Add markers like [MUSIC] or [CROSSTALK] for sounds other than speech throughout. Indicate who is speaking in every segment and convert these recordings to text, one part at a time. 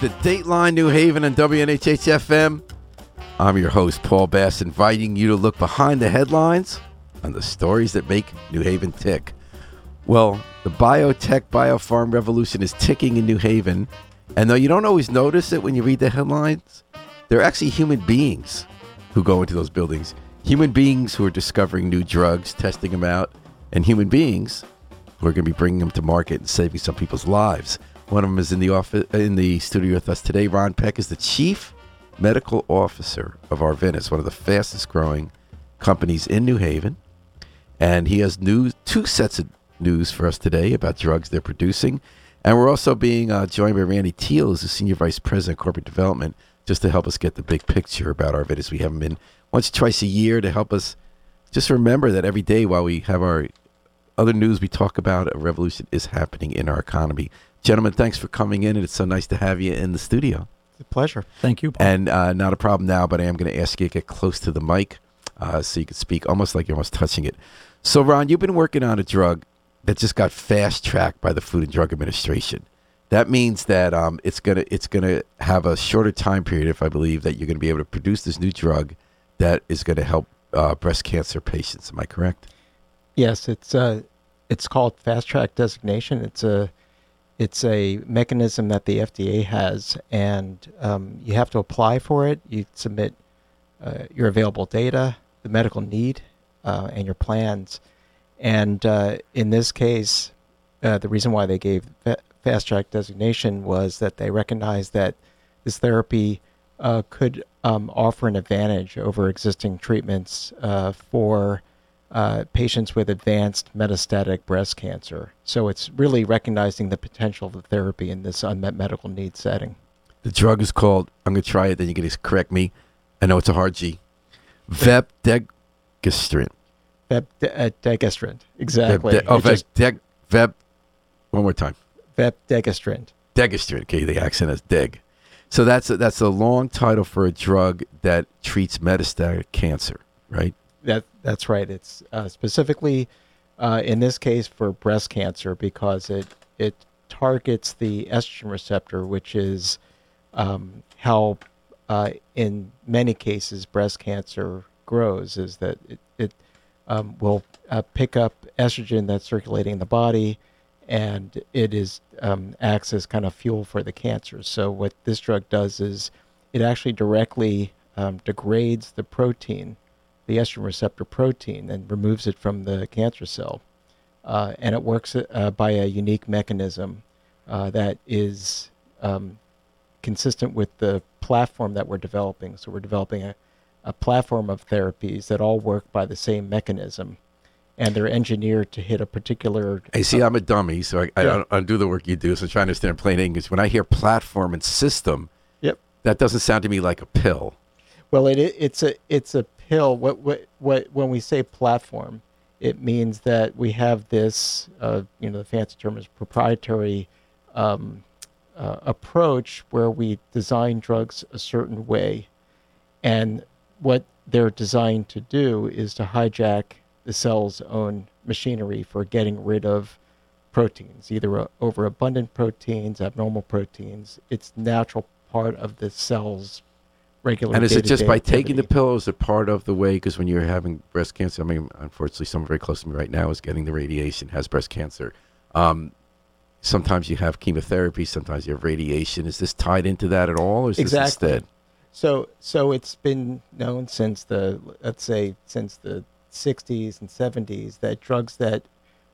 Speaker 1: And welcome to Dateline New Haven and WNHH FM. I'm your host, Paul Bass, inviting you to look behind the headlines on the stories that make New Haven tick. Well, the biotech biofarm revolution is ticking in New Haven, and though you don't always notice it when you read the headlines, they're actually human beings who go into those buildings. Human beings who are discovering new drugs, testing them out, and human beings who are going to be bringing them to market and saving some people's lives. One of them is in the office, in the studio with us today. Ron Peck is the chief medical officer of Arvinas, one of the fastest growing companies in New Haven, and he has news, two sets of news for us today about drugs they're producing. And we're also being uh, joined by Randy Teel, who's the senior vice president of corporate development, just to help us get the big picture about Arvinas. We have him in once, or twice a year to help us just remember that every day while we have our other news we talk about, a revolution is happening in our economy. Gentlemen, thanks for coming in, and it's so nice to have you in the studio.
Speaker 2: It's a pleasure. Thank you. Paul.
Speaker 1: And uh, not a problem now, but I am going to ask you to get close to the mic uh, so you can speak almost like you're almost touching it. So, Ron, you've been working on a drug that just got fast tracked by the Food and Drug Administration. That means that um, it's gonna it's gonna have a shorter time period, if I believe that you're going to be able to produce this new drug that is going to help uh, breast cancer patients. Am I correct?
Speaker 2: Yes, it's uh, it's called fast track designation. It's a it's a mechanism that the FDA has, and um, you have to apply for it. You submit uh, your available data, the medical need, uh, and your plans. And uh, in this case, uh, the reason why they gave fast track designation was that they recognized that this therapy uh, could um, offer an advantage over existing treatments uh, for uh, patients with advanced metastatic breast cancer. So it's really recognizing the potential of the therapy in this unmet medical need setting.
Speaker 1: The drug is called, I'm going to try it, then you can just correct me. I know it's a hard G. Vepdegestrant.
Speaker 2: Vepdegestrant, uh, exactly.
Speaker 1: Vep, oh, vep, deg, vep, one more time.
Speaker 2: Vepdegestrant.
Speaker 1: Degestrant, okay, the accent is deg. So that's a, that's a long title for a drug that treats metastatic cancer, right?
Speaker 2: That that's right. It's uh, specifically uh, in this case for breast cancer because it it targets the estrogen receptor, which is um, how uh, in many cases breast cancer grows. Is that it, it um, will uh, pick up estrogen that's circulating in the body, and it is um, acts as kind of fuel for the cancer. So what this drug does is it actually directly um, degrades the protein the estrogen receptor protein and removes it from the cancer cell. Uh, and it works uh, by a unique mechanism uh, that is um, consistent with the platform that we're developing. So we're developing a, a platform of therapies that all work by the same mechanism. And they're engineered to hit a particular.
Speaker 1: I see. I'm a dummy, so I, I, yeah. I, do the work you do. So I'm trying to understand plain English. When I hear platform and system,
Speaker 2: yep,
Speaker 1: that doesn't sound to me like a pill.
Speaker 2: Well, it, it's a it's a Hill, what, what, what, when we say platform, it means that we have this, uh, you know, the fancy term is proprietary um, uh, approach where we design drugs a certain way. And what they're designed to do is to hijack the cell's own machinery for getting rid of proteins, either overabundant proteins, abnormal proteins. It's natural part of the cell's regular.
Speaker 1: And is it just by
Speaker 2: activity.
Speaker 1: taking the pill? Is it part of the way? Because when you're having breast cancer, I mean, unfortunately, someone very close to me right now is getting the radiation, has breast cancer. Um, sometimes you have chemotherapy, sometimes you have radiation. Is this tied into that at all, or is
Speaker 2: exactly.
Speaker 1: this instead?
Speaker 2: So, so it's been known since the let's say since the 60s and 70s that drugs that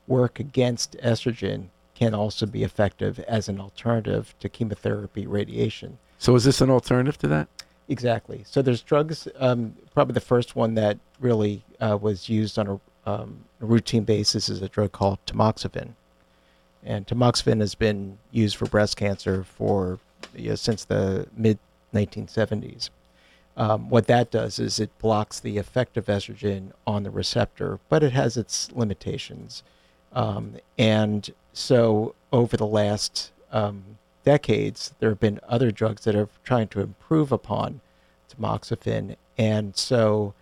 Speaker 2: work against estrogen can also be effective as an alternative to chemotherapy radiation.
Speaker 1: So, is this an alternative to that?
Speaker 2: Exactly. So there's drugs. Um, probably the first one that really uh, was used on a, um, routine basis is a drug called tamoxifen, and tamoxifen has been used for breast cancer for you know, since the mid 1970s. Um, what that does is it blocks the effect of estrogen on the receptor, but it has its limitations. Um, and so over the last um, decades, there have been other drugs that are trying to improve upon tamoxifen. And so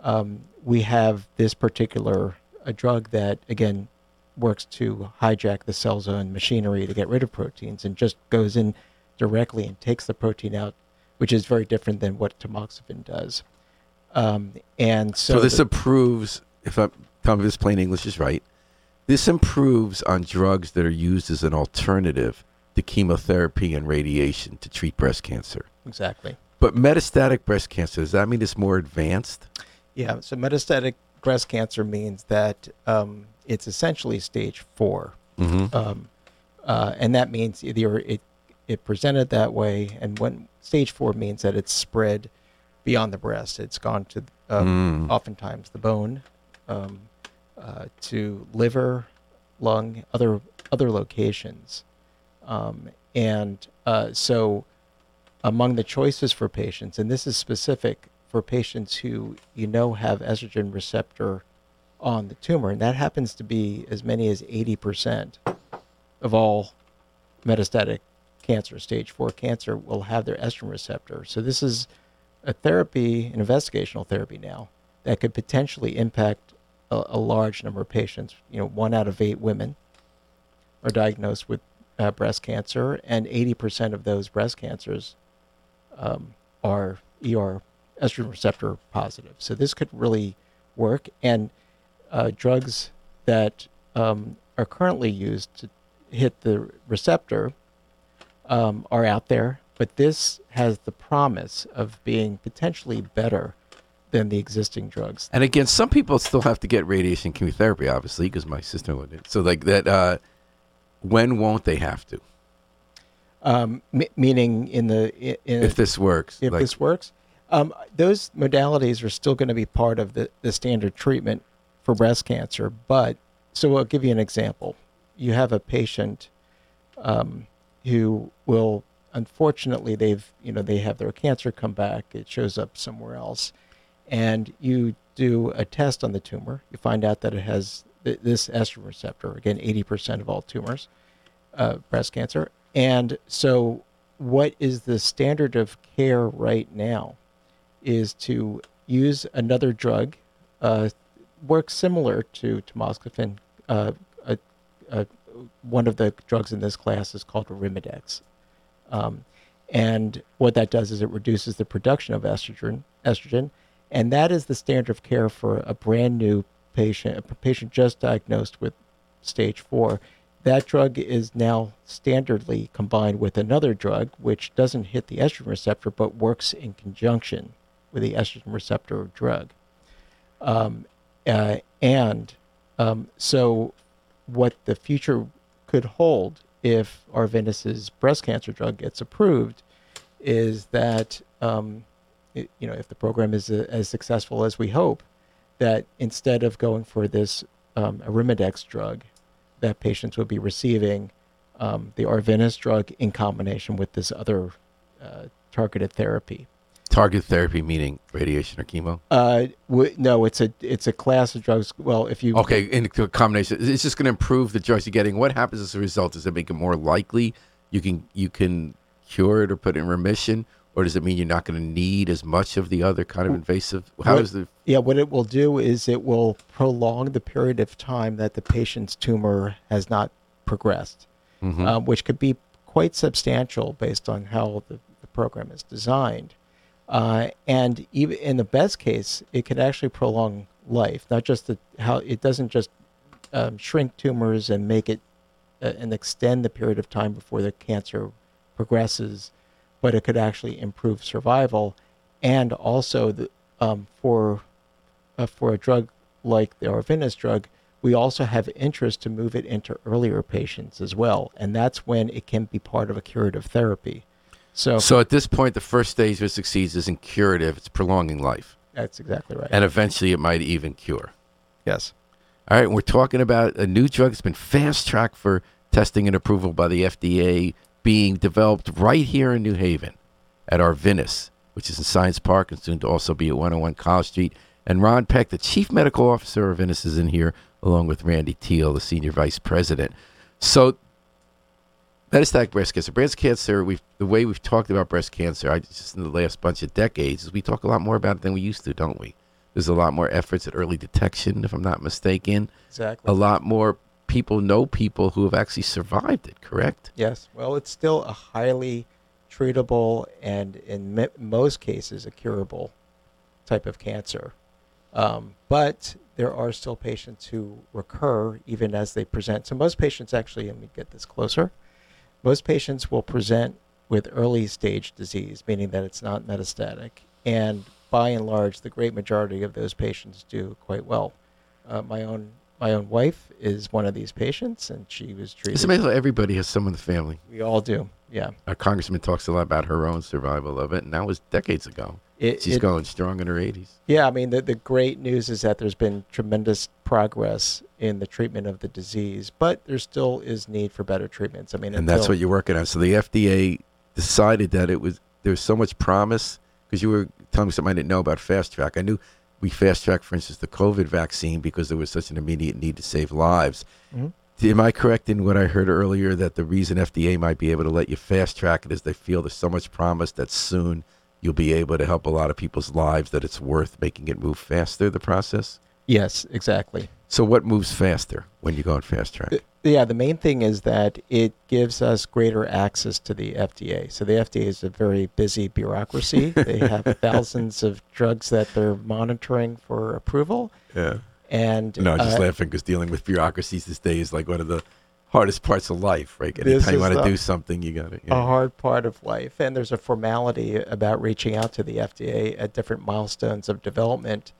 Speaker 2: um, we have this particular a drug that, again, works to hijack the cell's own machinery to get rid of proteins and just goes in directly and takes the protein out, which is very different than what tamoxifen does. Um, and so,
Speaker 1: So, this
Speaker 2: the-
Speaker 1: improves, if I'm me if this plain English is right, this improves on drugs that are used as an alternative to chemotherapy and radiation to treat breast cancer.
Speaker 2: exactly.
Speaker 1: But metastatic breast cancer, does that mean it's more advanced?
Speaker 2: Yeah. So metastatic breast cancer means that um, it's essentially stage four.
Speaker 1: Mm-hmm.
Speaker 2: um, uh, and that means either it it presented that way, and when stage four means that it's spread beyond the breast, it's gone to um,
Speaker 1: Mm.
Speaker 2: oftentimes the bone, um, uh, to liver, lung, other other locations, um, and uh, so among the choices for patients, and this is specific for patients who you know have estrogen receptor on the tumor, and that happens to be as many as 80% of all metastatic cancer, stage four cancer, will have their estrogen receptor. So this is a therapy, an investigational therapy now, that could potentially impact a, a large number of patients. You know, one out of eight women are diagnosed with uh, breast cancer, and 80% of those breast cancers um, are ER estrogen receptor positive. So this could really work. And uh, drugs that um, are currently used to hit the receptor um, are out there, but this has the promise of being potentially better than the existing drugs.
Speaker 1: And again, some people still have to get radiation chemotherapy, obviously, because my sister-in-law. So, like that, uh, when won't they have to?
Speaker 2: Um, m- meaning, in the in
Speaker 1: If this works,
Speaker 2: if
Speaker 1: like,
Speaker 2: this works, um, those modalities are still going to be part of the, the standard treatment for breast cancer. But so I'll give you an example. You have a patient um, who will, unfortunately, they've you know they have their cancer come back. It shows up somewhere else, and you do a test on the tumor. You find out that it has th- this estrogen receptor. Again, eighty percent of all tumors, uh, breast cancer. And so, what is the standard of care right now? Is to use another drug, uh, works similar to tamoxifen. Uh, one of the drugs in this class is called Arimidex. Um, and what that does is it reduces the production of estrogen, estrogen, and that is the standard of care for a brand new patient, a patient just diagnosed with stage four. That drug is now standardly combined with another drug which doesn't hit the estrogen receptor but works in conjunction with the estrogen receptor drug. Um, uh, and um, so, what the future could hold if Arvinas's breast cancer drug gets approved is that, um, it, you know, if the program is uh, as successful as we hope, that instead of going for this um, Arimidex drug, that patients would be receiving um, the Arvinas drug in combination with this other uh, targeted therapy.
Speaker 1: target therapy meaning radiation or chemo.
Speaker 2: Uh, w- no, it's a it's a class of drugs. Well, if you
Speaker 1: Okay, in combination, it's just going to improve the drugs you're getting. What happens as a result? Does it make it more likely you can you can cure it or put it in remission, or does it mean you're not going to need as much of the other kind of invasive? How
Speaker 2: What-
Speaker 1: is the
Speaker 2: Yeah, what it will do is it will prolong the period of time that the patient's tumor has not progressed,
Speaker 1: Mhm.
Speaker 2: um, which could be quite substantial based on how the, the program is designed. Uh, and even in the best case, it could actually prolong life, not just the, how it doesn't just um, shrink tumors and make it uh, and extend the period of time before the cancer progresses, but it could actually improve survival, and also the, um, for uh, for a drug like the Arvinas drug, we also have interest to move it into earlier patients as well, and that's when it can be part of a curative therapy. So,
Speaker 1: so at this point, the first stage it succeeds isn't curative; it's prolonging life,
Speaker 2: that's exactly right.
Speaker 1: and eventually it might even cure.
Speaker 2: yes.
Speaker 1: All right, we're talking about a new drug that's been fast tracked for testing and approval by the FDA, being developed right here in New Haven at Arvinas, which is in Science Park and soon to also be at 101 College Street. And Ron Peck, the Chief Medical Officer of Arvinas, is in here along with Randy Teel, the Senior Vice President. So, metastatic breast cancer, breast cancer. We the way we've talked about breast cancer, I just in the last bunch of decades, is we talk a lot more about it than we used to, don't we? There's a lot more efforts at early detection, if I'm not mistaken.
Speaker 2: Exactly.
Speaker 1: A lot more people know people who have actually survived it, correct?
Speaker 2: Yes. Well, it's still a highly treatable and in m- most cases a curable type of cancer. Um, but there are still patients who recur even as they present. So most patients actually, let me get this closer. Most patients will present with early stage disease, meaning that it's not metastatic. And by and large, the great majority of those patients do quite well. Uh, my own my own wife is one of these patients, and she was treated.
Speaker 1: It's amazing. how Everybody has someone in the family.
Speaker 2: We all do. Yeah.
Speaker 1: Our congressman talks a lot about her own survival of it, and that was decades ago.
Speaker 2: It,
Speaker 1: She's
Speaker 2: it-
Speaker 1: going strong in her 80s.
Speaker 2: Yeah, I mean, the, the great news is that there's been tremendous progress in the treatment of the disease, but there still is need for better treatments. I mean,
Speaker 1: and that's what you're working on. So the FDA decided that it was there's so much promise because you were telling me something I didn't know about fast track. I knew we fast tracked, for instance, the COVID vaccine because there was such an immediate need to save lives.
Speaker 2: Mhm.
Speaker 1: Am I correct in what I heard earlier that the reason FDA might be able to let you fast track it is they feel there's so much promise that soon you'll be able to help a lot of people's lives that it's worth making it move faster the process?
Speaker 2: Yes, exactly.
Speaker 1: So what moves faster when you go on fast track?
Speaker 2: Yeah, the main thing is that it gives us greater access to the FDA. So the FDA is a very busy bureaucracy. they [LAUGHS] have thousands of drugs that they're monitoring for approval.
Speaker 1: Yeah.
Speaker 2: And
Speaker 1: No, I'm just
Speaker 2: uh,
Speaker 1: laughing because dealing with bureaucracies this day is like one of the hardest parts of life, right? Anytime you want to do something, you got to. it.
Speaker 2: a hard part of life. And there's a formality about reaching out to the FDA at different milestones of development.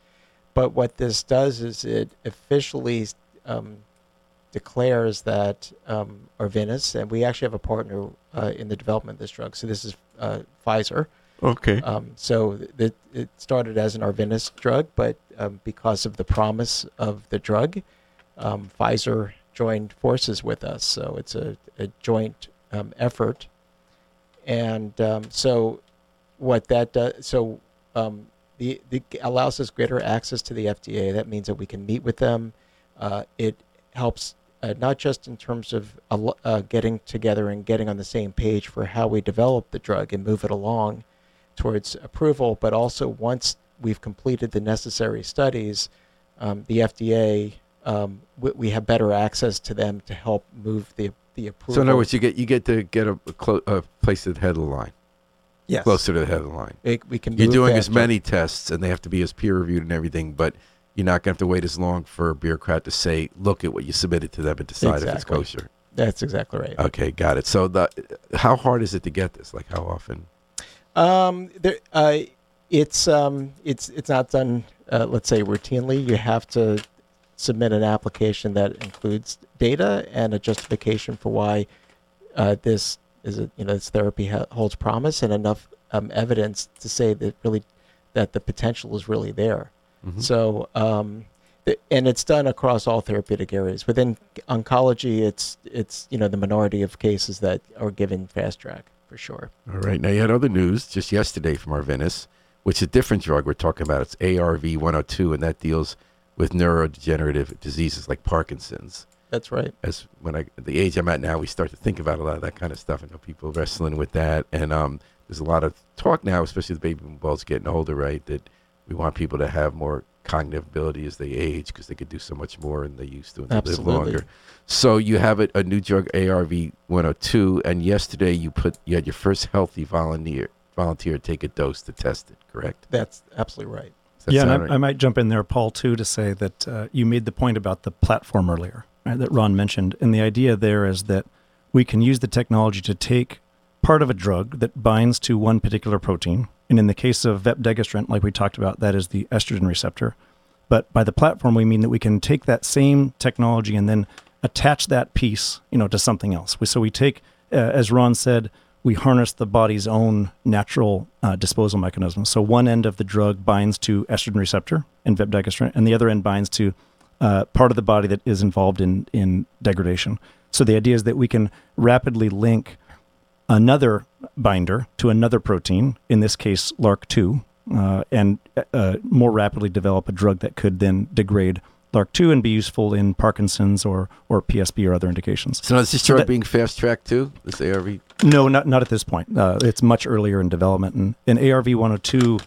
Speaker 2: But what this does is it officially um, declares that um, Arvinas, and we actually have a partner uh, in the development of this drug. So this is uh, Pfizer.
Speaker 1: Okay.
Speaker 2: Um, so th- it started as an Arvinas drug, but um, because of the promise of the drug, um, Pfizer joined forces with us. So it's a, a joint um, effort. And um, so what that does, so um, the, the allows us greater access to the FDA. That means that we can meet with them. Uh, it helps uh, not just in terms of uh, getting together and getting on the same page for how we develop the drug and move it along towards approval, but also once we've completed the necessary studies, um, the FDA um, we, we have better access to them to help move the the approval.
Speaker 1: So in other words, you get you get to get a, a, clo- a place at the head of the line,
Speaker 2: yes,
Speaker 1: closer to the head of the line.
Speaker 2: We, we can.
Speaker 1: You're
Speaker 2: move
Speaker 1: doing as
Speaker 2: faster.
Speaker 1: many tests, and they have to be as peer reviewed and everything, but you're not going to have to wait as long for a bureaucrat to say, "Look at what you submitted to them and decide if it's
Speaker 2: Exactly.
Speaker 1: kosher."
Speaker 2: That's exactly right.
Speaker 1: Okay, got it. So the how hard is it to get this? Like how often?
Speaker 2: Um, there, uh, it's um, it's it's not done. Uh, let's say routinely. You have to submit an application that includes data and a justification for why uh, this is a you know this therapy ha- holds promise and enough um, evidence to say that really that the potential is really there.
Speaker 1: Mhm.
Speaker 2: So, um, and it's done across all therapeutic areas. Within oncology, it's it's you know the minority of cases that are given fast track for sure.
Speaker 1: All right. Now you had other news just yesterday from Arvinas, which is a different drug we're talking about. It's ARV 102, and that deals with neurodegenerative diseases like Parkinson's.
Speaker 2: That's right.
Speaker 1: As when I the age I'm at now, we start to think about a lot of that kind of stuff. I know people wrestling with that, and um, there's a lot of talk now, especially the baby boomers getting older, right? That we want people to have more cognitive ability as they age because they could do so much more than they used to and they live
Speaker 2: Absolutely.
Speaker 1: longer. So you have a, a new drug, ARV 102, and yesterday you put you had your first healthy volunteer volunteer take a dose to test it. Correct?
Speaker 2: That's absolutely right.
Speaker 1: Does that
Speaker 3: yeah, and I,
Speaker 1: right?
Speaker 3: I might jump in there, Paul, too, to say that uh, you made the point about the platform earlier right, that Ron mentioned. And the idea there is that we can use the technology to take part of a drug that binds to one particular protein. And in the case of vepdegestrant, like we talked about, that is the estrogen receptor. But by the platform, we mean that we can take that same technology and then attach that piece, you know, to something else. So we take, uh, as Ron said, we harness the body's own natural uh, disposal mechanism. So one end of the drug binds to estrogen receptor and vepdegestrant, and the other end binds to uh, part of the body that is involved in in degradation. So the idea is that we can rapidly link another binder to another protein, in this case LRRK2, uh, and uh, more rapidly develop a drug that could then degrade LRRK2 and be useful in Parkinson's or or PSP or other indications.
Speaker 1: so now is this
Speaker 3: So
Speaker 1: drug
Speaker 3: that-
Speaker 1: being fast tracked too? This ARV?
Speaker 3: No, not not at this point. Uh, it's much earlier in development, and, and ARV 102,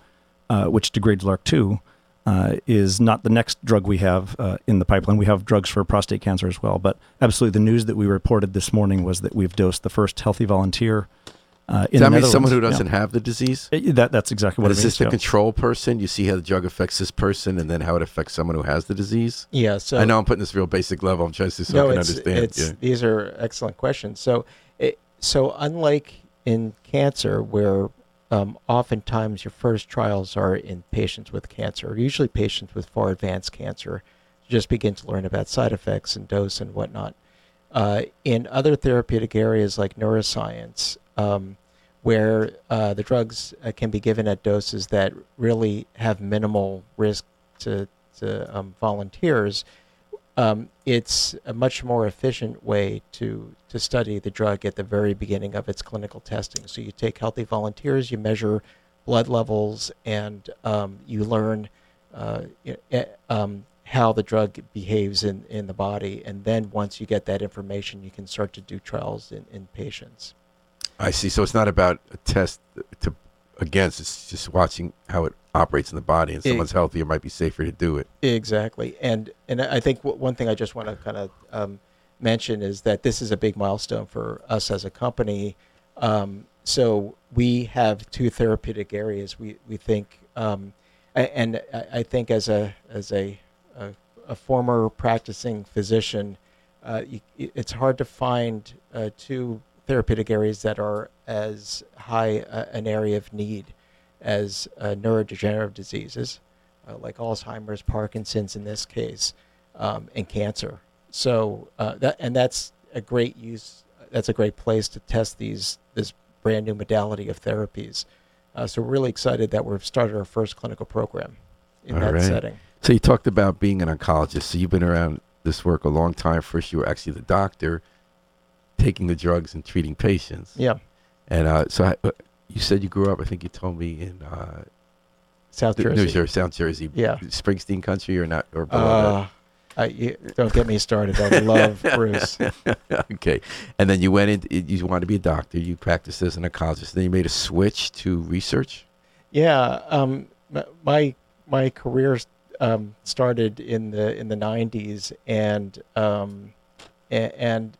Speaker 3: uh, which degrades LRRK2, uh, is not the next drug we have uh, in the pipeline. We have drugs for prostate cancer as well. But absolutely, the news that we reported this morning was that we've dosed the first healthy volunteer Uh,
Speaker 1: Does that mean someone who doesn't have the disease?
Speaker 3: Yeah. Uh, That that's exactly what
Speaker 1: Is
Speaker 3: it
Speaker 1: this
Speaker 3: means.
Speaker 1: the
Speaker 3: yeah.
Speaker 1: control person? You see how the drug affects this person, and then how it affects someone who has the disease.
Speaker 2: Yeah. So
Speaker 1: I know I'm putting this real basic level. I'm trying to see so
Speaker 2: no,
Speaker 1: I can
Speaker 2: it's,
Speaker 1: understand.
Speaker 2: it's
Speaker 1: yeah.
Speaker 2: these are excellent questions. So, it, so unlike in cancer, where um, oftentimes your first trials are in patients with cancer, usually patients with far advanced cancer, you just begin to learn about side effects and dose and whatnot. Uh, in other therapeutic areas like neuroscience, um, where uh, the drugs uh, can be given at doses that really have minimal risk to, to um, volunteers, um, it's a much more efficient way to, to study the drug at the very beginning of its clinical testing. So you take healthy volunteers, you measure blood levels, and um, you learn uh, um, how the drug behaves in, in the body. And then once you get that information, you can start to do trials in, in patients.
Speaker 1: I see. So it's not about a test to against. It's just watching how it operates in the body. And someone's healthy, it might be safer to do it.
Speaker 2: Exactly, and and I think w- one thing I just want to kind of um, mention is that this is a big milestone for us as a company. Um, so we have two therapeutic areas. We we think, um, and I, I think as a as a a, a former practicing physician, uh, you, it's hard to find uh, two therapeutic areas that are as high uh, an area of need as uh, neurodegenerative diseases uh, like Alzheimer's, Parkinson's in this case, um, and cancer. So uh, that and that's a great use. That's a great place to test these this brand new modality of therapies. Uh, so we're really excited that we've started our first clinical program in
Speaker 1: All
Speaker 2: that
Speaker 1: right.
Speaker 2: setting.
Speaker 1: So you talked about being an oncologist. So you've been around this work a long time. First, you were actually the doctor, taking the drugs and treating patients.
Speaker 2: Yeah,
Speaker 1: And uh, so I, you said you grew up. I think you told me in uh,
Speaker 2: South
Speaker 1: New
Speaker 2: Jersey.
Speaker 1: Jersey, South Jersey.
Speaker 2: Yeah.
Speaker 1: Springsteen country or not or below
Speaker 2: Uh, I, you, don't get me started. I [LAUGHS] love Bruce. [LAUGHS]
Speaker 1: okay. And then you went in. You wanted to be a doctor. You practiced as an oncologist. Then you made a switch to research.
Speaker 2: Yeah, um, my my career um, started in the in the '90s, and um, and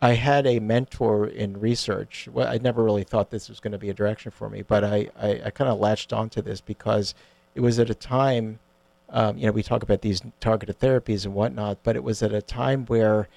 Speaker 2: I had a mentor in research. Well, I never really thought this was going to be a direction for me, but I I, I kind of latched onto this because it was at a time, um, you know, we talk about these targeted therapies and whatnot, but it was at a time where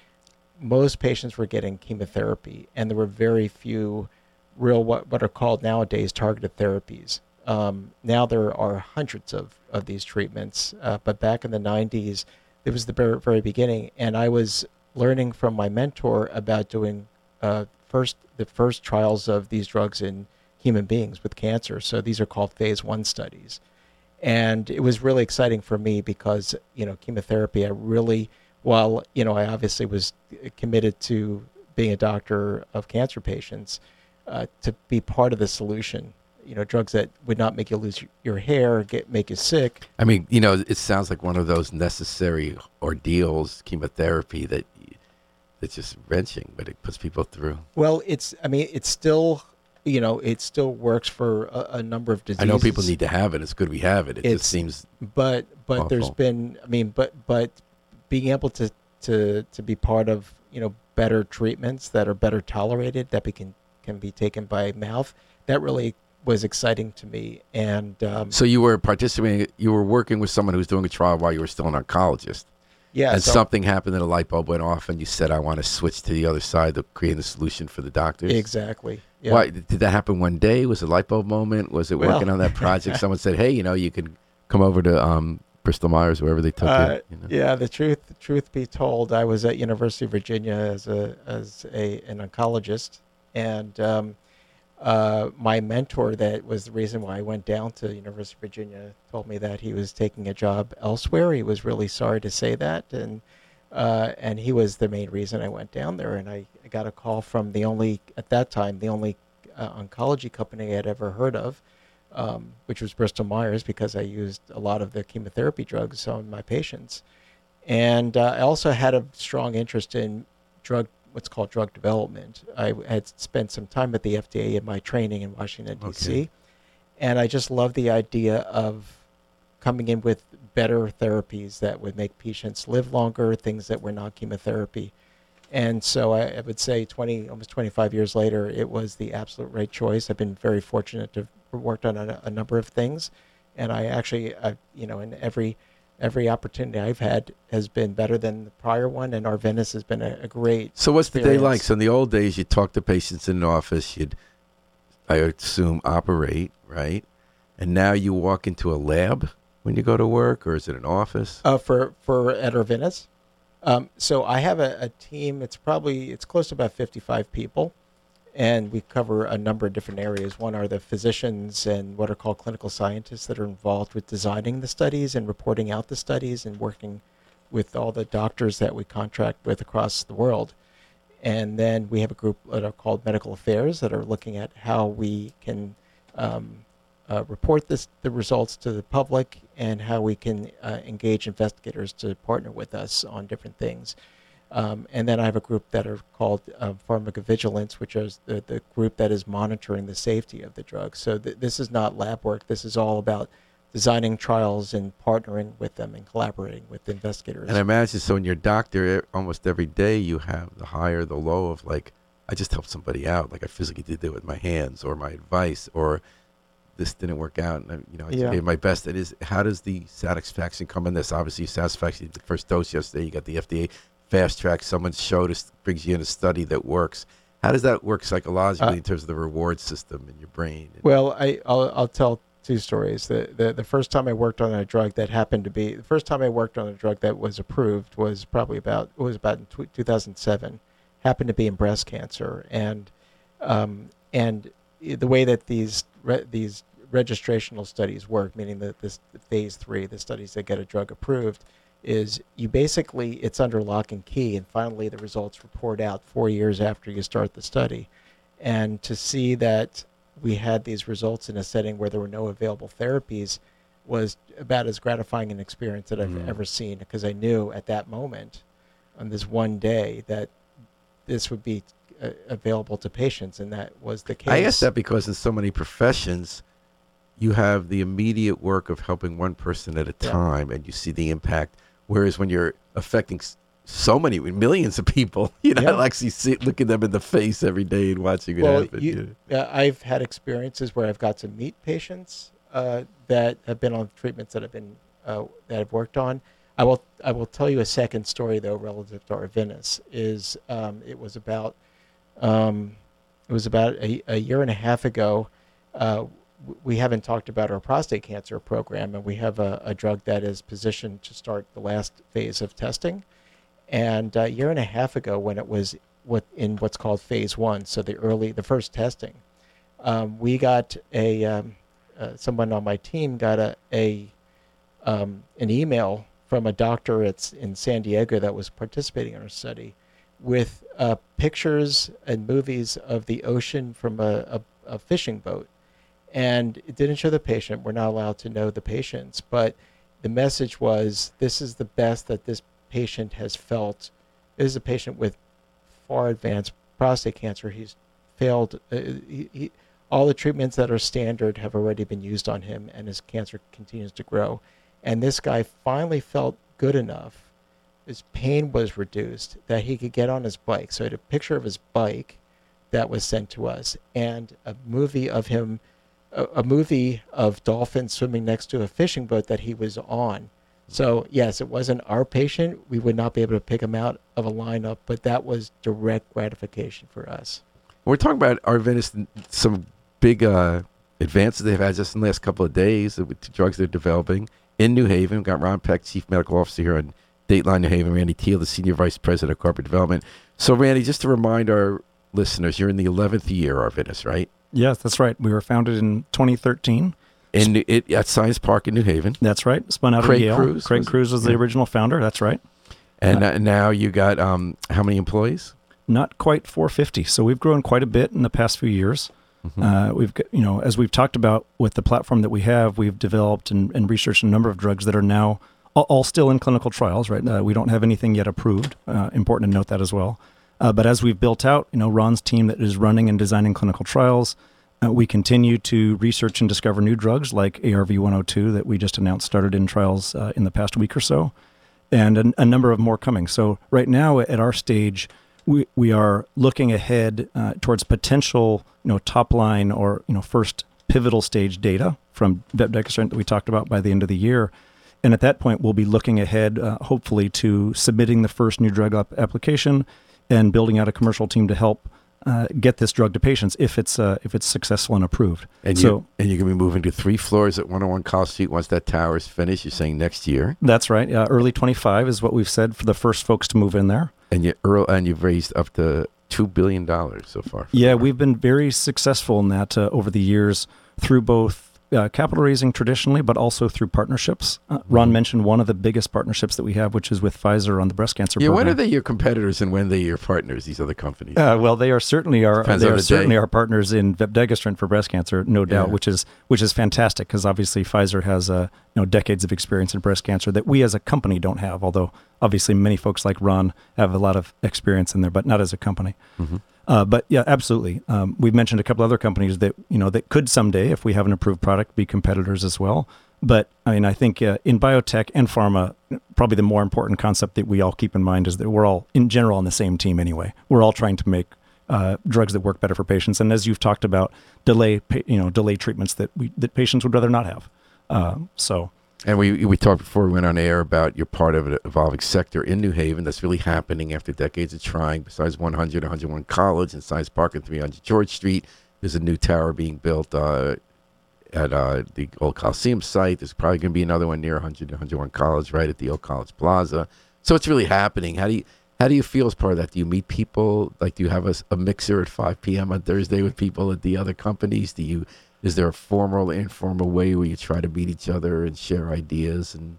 Speaker 2: most patients were getting chemotherapy, and there were very few real what, what are called nowadays targeted therapies. Um, now there are hundreds of, of these treatments, uh, but back in the 90s, it was the very, very beginning, and I was learning from my mentor about doing uh, first the first trials of these drugs in human beings with cancer. So these are called phase one studies, and it was really exciting for me because you know chemotherapy. I really, while you know I obviously was committed to being a doctor of cancer patients, uh, to be part of the solution. You know, drugs that would not make you lose your, hair, get make you sick.
Speaker 1: I mean, you know, it sounds like one of those necessary ordeals, chemotherapy that that's just wrenching, but it puts people through.
Speaker 2: Well, it's I mean, it's still you know, it still works for a, a number of diseases.
Speaker 1: I know people need to have it. It's good we have it. It
Speaker 2: It's-
Speaker 1: just seems
Speaker 2: but but there's been I mean, but but being able to to to be part of you know better treatments that are better tolerated that be can can be taken by mouth that really was exciting to me and um,
Speaker 1: So you were participating. You were working with someone who was doing a trial while you were still an oncologist,
Speaker 2: yeah
Speaker 1: and
Speaker 2: so-
Speaker 1: something happened, and a light bulb went off, and you said, "I want to switch to the other side to create a solution for the doctors."
Speaker 2: exactly yeah.
Speaker 1: Why did that happen one day? Was it a light bulb moment? Was it
Speaker 2: Well-
Speaker 1: working on that project? [LAUGHS] Someone said, "Hey, you know, you could come over to um, Bristol Myers, wherever they took
Speaker 2: Uh,
Speaker 1: it." You know?
Speaker 2: Yeah, the truth truth be told, I was at University of Virginia as a as a an oncologist, and um, uh, my mentor, that was the reason why I went down to the University of Virginia, told me that he was taking a job elsewhere. He was really sorry to say that, and uh, and he was the main reason I went down there. And I, I got a call from the only at that time the only uh, oncology company I had ever heard of, um, which was Bristol Myers, because I used a lot of the chemotherapy drugs on my patients. And uh, I also had a strong interest in drug, what's called drug development. I had spent some time at the FDA in my training in Washington, D.C.
Speaker 1: Okay.
Speaker 2: And I just love the idea of coming in with better therapies that would make patients live longer, things that were not chemotherapy. And so I, I would say 20, almost 25 years later, it was the absolute right choice. I've been very fortunate to have worked on a, a number of things, and I actually, I, you know, in every every opportunity I've had has been better than the prior one, and Arvinas has been a, a great.
Speaker 1: So what's the day like? So in the old days, you'd talk to patients in an office. You'd, I assume, operate right, and now you walk into a lab when you go to work, or is it an office?
Speaker 2: Uh, for for at Arvinas, um, so I have a, a team. It's probably it's close to about 55 people, and we cover a number of different areas. One are the physicians and what are called clinical scientists that are involved with designing the studies and reporting out the studies and working with all the doctors that we contract with across the world. And then we have a group that are called medical affairs that are looking at how we can um, uh, report this, the results to the public and how we can uh, engage investigators to partner with us on different things. Um, and then I have a group that are called uh, pharmacovigilance, which is the, the group that is monitoring the safety of the drug. So th- this is not lab work. This is all about designing trials and partnering with them and collaborating with investigators.
Speaker 1: And I imagine so. In your doctor, almost every day you have the high or the low of like, I just helped somebody out, like I physically did it with my hands, or my advice, or this didn't work out, and I, you know I
Speaker 2: Yeah.
Speaker 1: gave my best. It is. How does the satisfaction come in this? Obviously, satisfaction. The first dose yesterday, you got the FDA fast track. Someone showed us, brings you in a study that works. How does that work psychologically
Speaker 2: Uh,
Speaker 1: in terms of the reward system in your brain?
Speaker 2: Well, I, I'll, I'll tell two stories. The, the the first time I worked on a drug that happened to be the first time I worked on a drug that was approved was probably about it was about in tw 2007. Happened to be in breast cancer, and um, and the way that these re- these registrational studies work, meaning that this phase three, the studies that get a drug approved, is you basically it's under lock and key, and finally the results report out four years after you start the study, and to see that we had these results in a setting where there were no available therapies was about as gratifying an experience that I've
Speaker 1: Mhm.
Speaker 2: ever seen because I knew at that moment on this one day that this would be uh, available to patients and that was the case
Speaker 1: I ask that because in so many professions, you have the immediate work of helping one person at a
Speaker 2: Yeah.
Speaker 1: time, and you see the impact. Whereas when you're affecting so many millions of people, [LAUGHS] you know,
Speaker 2: Yeah.
Speaker 1: actually see, looking them in the face every day and watching it
Speaker 2: Well,
Speaker 1: happen.
Speaker 2: you-
Speaker 1: yeah.
Speaker 2: Uh, I've had experiences where I've got to meet patients uh, that have been on treatments that have been uh, that I've worked on. I will I will tell you a second story though relative to Arvinas is um, it was about um, it was about a, a year and a half ago. Uh, we haven't talked about our prostate cancer program, and we have a, a drug that is positioned to start the last phase of testing. And a year and a half ago, when it was what in what's called phase one, so the early, the first testing, um, we got a um, uh, someone on my team got a a um, an email from a doctor at, in San Diego that was participating in our study with uh, pictures and movies of the ocean from a, a, a fishing boat. And it didn't show the patient. We're not allowed to know the patients, but the message was this is the best that this patient has felt. This is a patient with far advanced prostate cancer. He's failed. Uh, he, he, all the treatments that are standard have already been used on him, and his cancer continues to grow. And this guy finally felt good enough. His pain was reduced that he could get on his bike. So I had a picture of his bike that was sent to us, and a movie of him, a, a movie of dolphins swimming next to a fishing boat that he was on. So yes, it wasn't our patient. We would not be able to pick him out of a lineup, but that was direct gratification for us.
Speaker 1: We're talking about and some big uh, advances they've had just in the last couple of days with the drugs they're developing in New Haven. We've got Ron Peck, Chief Medical Officer here on Dateline New Haven, Randy Teel, the Senior Vice President of Corporate Development. So, Randy, just to remind our listeners, you're in the 11th year, Arvinas, right?
Speaker 3: Yes, that's right. We were founded in 2013.
Speaker 1: In it at Science Park in New Haven,
Speaker 3: That's right. Spun out
Speaker 1: Craig
Speaker 3: of Yale.
Speaker 1: Crews
Speaker 3: Craig
Speaker 1: was-
Speaker 3: Crews was the
Speaker 1: yeah.
Speaker 3: original founder. That's right.
Speaker 1: and uh, now you got um, how many employees?
Speaker 3: Not quite 450. So we've grown quite a bit in the past few years.
Speaker 1: Mhm.
Speaker 3: Uh, we've you know, as we've talked about with the platform that we have, we've developed and, and researched a number of drugs that are now all, all still in clinical trials. Right, uh, we don't have anything yet approved. Uh, important to note that as well. Uh, but as we've built out, you know, Ron's team that is running and designing clinical trials, uh, we continue to research and discover new drugs like ARV-102 that we just announced started in trials uh, in the past week or so, and a, a number of more coming. So right now at our stage, we we are looking ahead uh, towards potential, you know, top line or you know first pivotal stage data from vepdegestrant that we talked about by the end of the year. And at that point, we'll be looking ahead, uh, hopefully, to submitting the first new drug application and building out a commercial team to help uh, get this drug to patients if it's uh, if it's successful and approved.
Speaker 1: And
Speaker 3: so
Speaker 1: you and you're gonna be moving to three floors at 101 College Street once that tower is finished. You're saying next year,
Speaker 3: that's right. Uh, early 25 is what we've said for the first folks to move in there.
Speaker 1: and you earl and you've raised up to two billion dollars so far.
Speaker 3: Yeah, we've been very successful in that uh, over the years through both uh, capital raising traditionally, but also through partnerships. Uh, Ron
Speaker 1: Mhm.
Speaker 3: mentioned one of the biggest partnerships that we have, which is with Pfizer on the breast cancer
Speaker 1: Yeah, when are they your competitors and when are they your partners? These other companies.
Speaker 3: Uh, well, they are certainly our
Speaker 1: Depends
Speaker 3: they are
Speaker 1: the
Speaker 3: certainly
Speaker 1: day.
Speaker 3: our partners in vepdegestrant for breast cancer, no doubt,
Speaker 1: Yeah.
Speaker 3: which is which is fantastic because obviously Pfizer has uh, you know decades of experience in breast cancer that we as a company don't have. Although obviously many folks like Ron have a lot of experience in there, but not as a company.
Speaker 1: Mhm.
Speaker 3: Uh, but yeah, absolutely. Um, we've mentioned a couple other companies that you know that could someday, if we have an approved product, be competitors as well. But I mean, I think uh, in biotech and pharma, probably the more important concept that we all keep in mind is that we're all, in general, on the same team anyway. We're all trying to make uh, drugs that work better for patients, and as you've talked about, delay you know delay treatments that we that patients would rather not have. Uh, so
Speaker 1: And we we talked before we went on air about you're part of an evolving sector in New Haven that's really happening after decades of trying. Besides 100, 101 College and Science Park and 300 George Street, there's a new tower being built uh, at uh, the old Coliseum site. There's probably going to be another one near 100, 101 College, right at the old College Plaza. So it's really happening. How do you how do you feel as part of that? Do you meet people? Like, do you have a mixer at 5 p.m. on Thursday with people at the other companies? Do you is there a formal, informal way where you try to meet each other and share ideas? And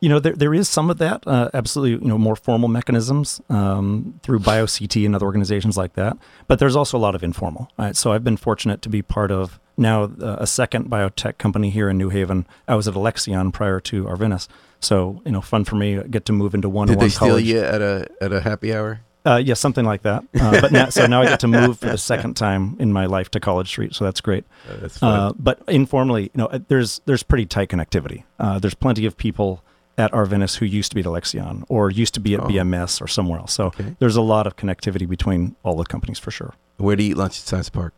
Speaker 3: You know, there, there is some of that, uh, absolutely, you know, more formal mechanisms um, through BioCT and other organizations like that. But there's also a lot of informal. Right? So I've been fortunate to be part of now uh, a second biotech company here in New Haven. I was at Alexion prior to Arvinas. So, you know, fun for me, get to move into one
Speaker 1: did they
Speaker 3: one
Speaker 1: steal
Speaker 3: college.
Speaker 1: you at a at a happy hour?
Speaker 3: Uh, yeah, something like that. Uh, but now, so now I get to move for the second time in my life to College Street. So that's great.
Speaker 1: Uh, that's.
Speaker 3: Uh, but informally, you know, uh, there's there's pretty tight connectivity. Uh, there's plenty of people at Arvinas who used to be at Alexion or used to be at
Speaker 1: Oh.
Speaker 3: BMS or somewhere else. So
Speaker 1: Okay.
Speaker 3: there's a lot of connectivity between all the companies for sure.
Speaker 1: Where do you eat lunch at Science Park?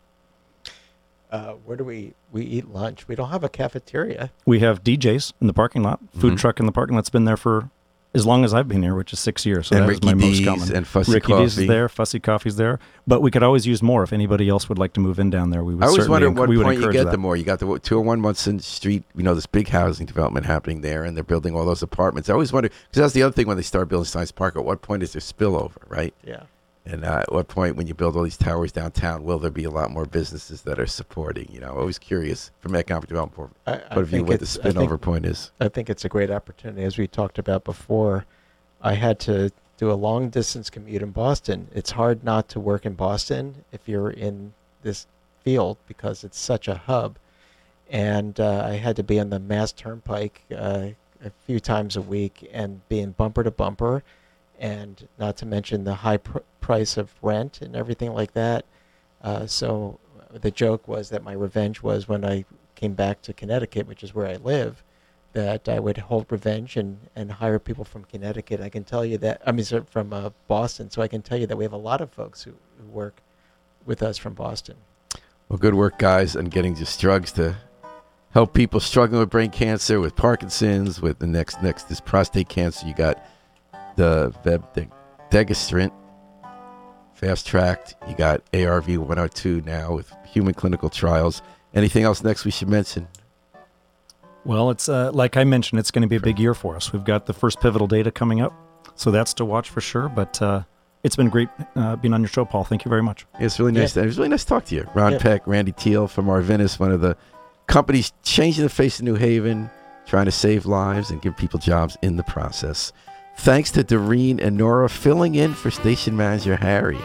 Speaker 2: Uh, where do we we eat lunch? We don't have a cafeteria.
Speaker 3: We have DJs in the parking lot, food
Speaker 1: Mhm.
Speaker 3: truck in the parking lot's been there for as long as I've been here, which is six years. So
Speaker 1: and
Speaker 3: that is
Speaker 1: Ricky
Speaker 3: my most common.
Speaker 1: and Fussy
Speaker 3: Ricky
Speaker 1: Coffee.
Speaker 3: D's is there, Fussy Coffee's there, but we could always use more if anybody else would like to move in down there. We would
Speaker 1: I always
Speaker 3: certainly
Speaker 1: wonder
Speaker 3: enc-
Speaker 1: what
Speaker 3: we
Speaker 1: point you get
Speaker 3: that.
Speaker 1: the more. You got the 201 Munson Street, you know, this big housing development happening there, and they're building all those apartments. I always wonder, because that's the other thing when they start building Science Park, at what point is there spillover, right?
Speaker 2: Yeah.
Speaker 1: And uh, at what point, when you build all these towers downtown, will there be a lot more businesses that are supporting? You know, always curious from economic development
Speaker 2: I, I
Speaker 1: point of view what the
Speaker 2: I think-
Speaker 1: spillover point is.
Speaker 2: I think it's a great opportunity. As we talked about before, I had to do a long distance commute in Boston. It's hard not to work in Boston if you're in this field because it's such a hub. And uh, I had to be on the Mass Turnpike uh, a few times a week and being bumper to bumper, and not to mention the high pr- price of rent and everything like that. Uh, so the joke was that my revenge was when I came back to Connecticut, which is where I live, that I would hold revenge and, and hire people from Connecticut. I can tell you that, I mean, from uh, Boston. So I can tell you that we have a lot of folks who, who work with us from Boston.
Speaker 1: Well, good work, guys, on getting just drugs to help people struggling with brain cancer, with Parkinson's, with the next next this prostate cancer. You got the vepdegestrant fast tracked. You got ARV 102 now with human clinical trials. Anything else next we should mention?
Speaker 3: Well, it's uh, like I mentioned, it's going to be a big year for us. We've got the first pivotal data coming up, so that's to watch for sure. But uh, it's been great uh, being on your show, Paul. Thank you very much.
Speaker 1: Yeah, it's really nice. It was really nice to talk to you, Ron
Speaker 2: Yeah.
Speaker 1: Peck, Randy Teel from Arvinas, one of the companies changing the face of New Haven, trying to save lives and give people jobs in the process. Thanks to Doreen and Nora filling in for station manager Harry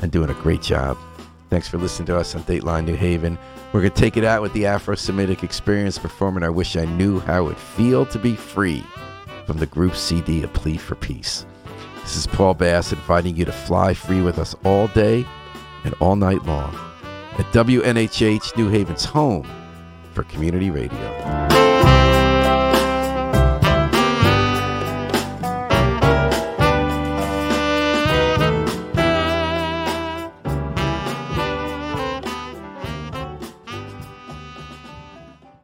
Speaker 1: and doing a great job. Thanks for listening to us on Dateline New Haven. We're going to take it out with the Afro Semitic Experience performing I Wish I Knew How It Feel to Be Free from the group CD A Plea for Peace. This is Paul Bass inviting you to fly free with us all day and all night long at WNHH New Haven's home for community radio.